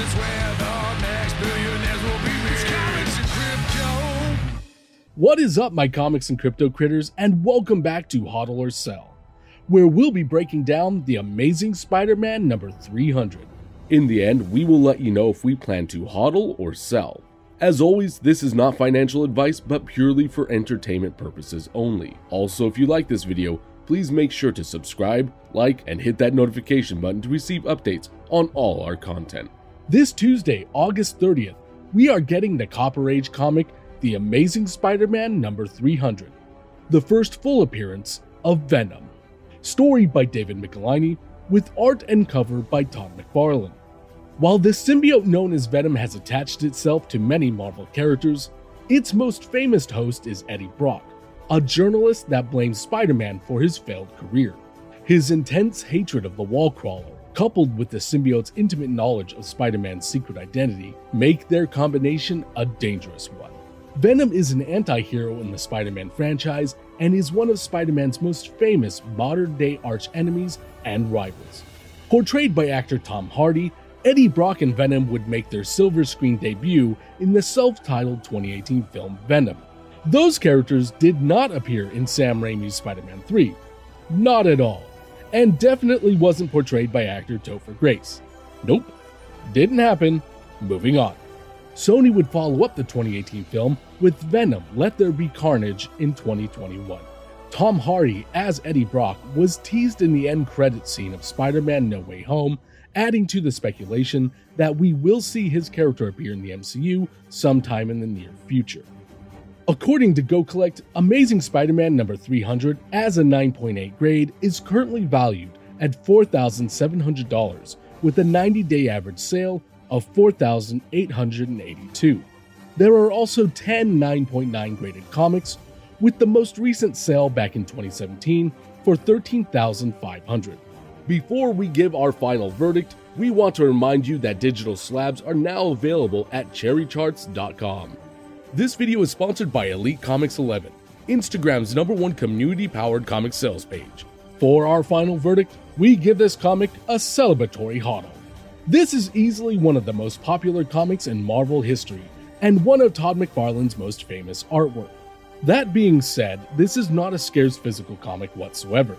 is where the next billionaires will be rich. What is up, my comics and crypto critters, and welcome back to Hodl or Sell, where we'll be breaking down The Amazing Spider Man number 300. In the end, we will let you know if we plan to hodl or sell. As always, this is not financial advice, but purely for entertainment purposes only. Also, if you like this video, please make sure to subscribe, like, and hit that notification button to receive updates on all our content. This Tuesday, August 30th, we are getting the Copper Age comic the Amazing Spider Man number 300, the first full appearance of Venom. Story by David Michelinie, with art and cover by Todd McFarlane. While the symbiote known as Venom has attached itself to many Marvel characters, its most famous host is Eddie Brock, a journalist that blames Spider Man for his failed career. His intense hatred of the Wallcrawler, coupled with the symbiote's intimate knowledge of Spider Man's secret identity, make their combination a dangerous one. Venom is an anti hero in the Spider Man franchise and is one of Spider Man's most famous modern day arch enemies and rivals. Portrayed by actor Tom Hardy, Eddie Brock and Venom would make their silver screen debut in the self titled 2018 film Venom. Those characters did not appear in Sam Raimi's Spider Man 3. Not at all. And definitely wasn't portrayed by actor Topher Grace. Nope. Didn't happen. Moving on. Sony would follow up the 2018 film with Venom Let There Be Carnage in 2021. Tom Hardy as Eddie Brock was teased in the end credit scene of Spider Man No Way Home, adding to the speculation that we will see his character appear in the MCU sometime in the near future. According to GoCollect, Amazing Spider Man number 300 as a 9.8 grade is currently valued at $4,700 with a 90 day average sale of 4,882. There are also 10 9.9 graded comics, with the most recent sale back in 2017 for 13,500. Before we give our final verdict, we want to remind you that digital slabs are now available at cherrycharts.com. This video is sponsored by Elite Comics 11, Instagram's number one community powered comic sales page. For our final verdict, we give this comic a celebratory HODL. This is easily one of the most popular comics in Marvel history, and one of Todd McFarlane's most famous artwork. That being said, this is not a scarce physical comic whatsoever.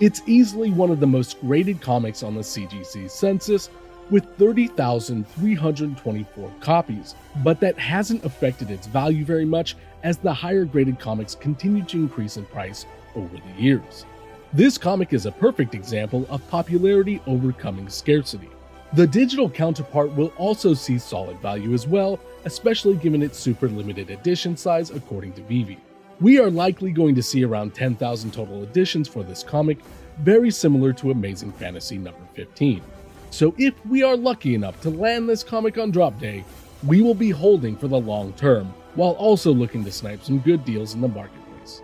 It's easily one of the most graded comics on the CGC census, with 30,324 copies, but that hasn't affected its value very much as the higher graded comics continue to increase in price over the years. This comic is a perfect example of popularity overcoming scarcity. The digital counterpart will also see solid value as well, especially given its super limited edition size according to VeVe. We are likely going to see around 10,000 total editions for this comic, very similar to Amazing Fantasy number 15. So if we are lucky enough to land this comic on drop day, we will be holding for the long term, while also looking to snipe some good deals in the marketplace.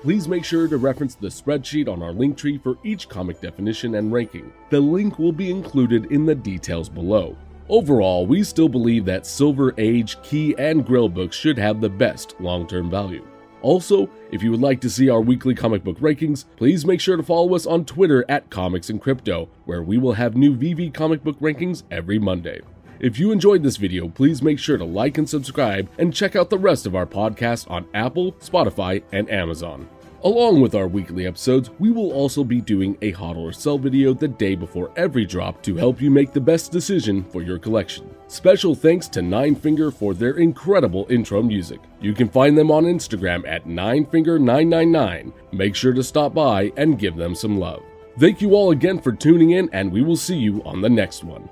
Please make sure to reference the spreadsheet on our link tree for each comic definition and ranking. The link will be included in the details below. Overall, we still believe that Silver Age, Key, and grail books should have the best long term value. Also, if you would like to see our weekly comic book rankings, please make sure to follow us on Twitter at Comics and Crypto, where we will have new VeVe comic book rankings every Monday. If you enjoyed this video, please make sure to like and subscribe and check out the rest of our podcast on Apple, Spotify, and Amazon. Along with our weekly episodes, we will also be doing a HODL or sell video the day before every drop to help you make the best decision for your collection. Special thanks to Nine Finger for their incredible intro music. You can find them on Instagram at ninefinger999. Make sure to stop by and give them some love. Thank you all again for tuning in, and we will see you on the next one.